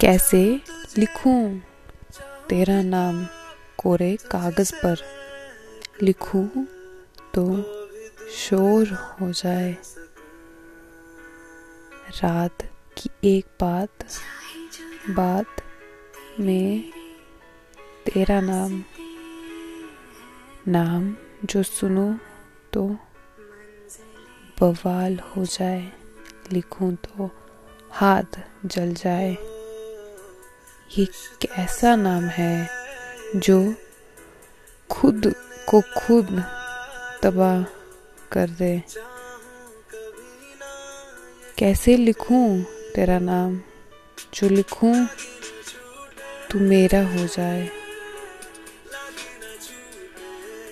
कैसे लिखूं? तेरा नाम कोरे कागज़ पर। लिखूं तो शोर हो जाए। रात की एक बात बात में तेरा नाम। नाम जो सुनो तो बवाल हो जाए। लिखूं तो हाथ जल जाए। ये कैसा नाम है जो खुद को खुद तबाह कर दे। कैसे लिखूं तेरा नाम? जो लिखूं, तू मेरा हो जाए।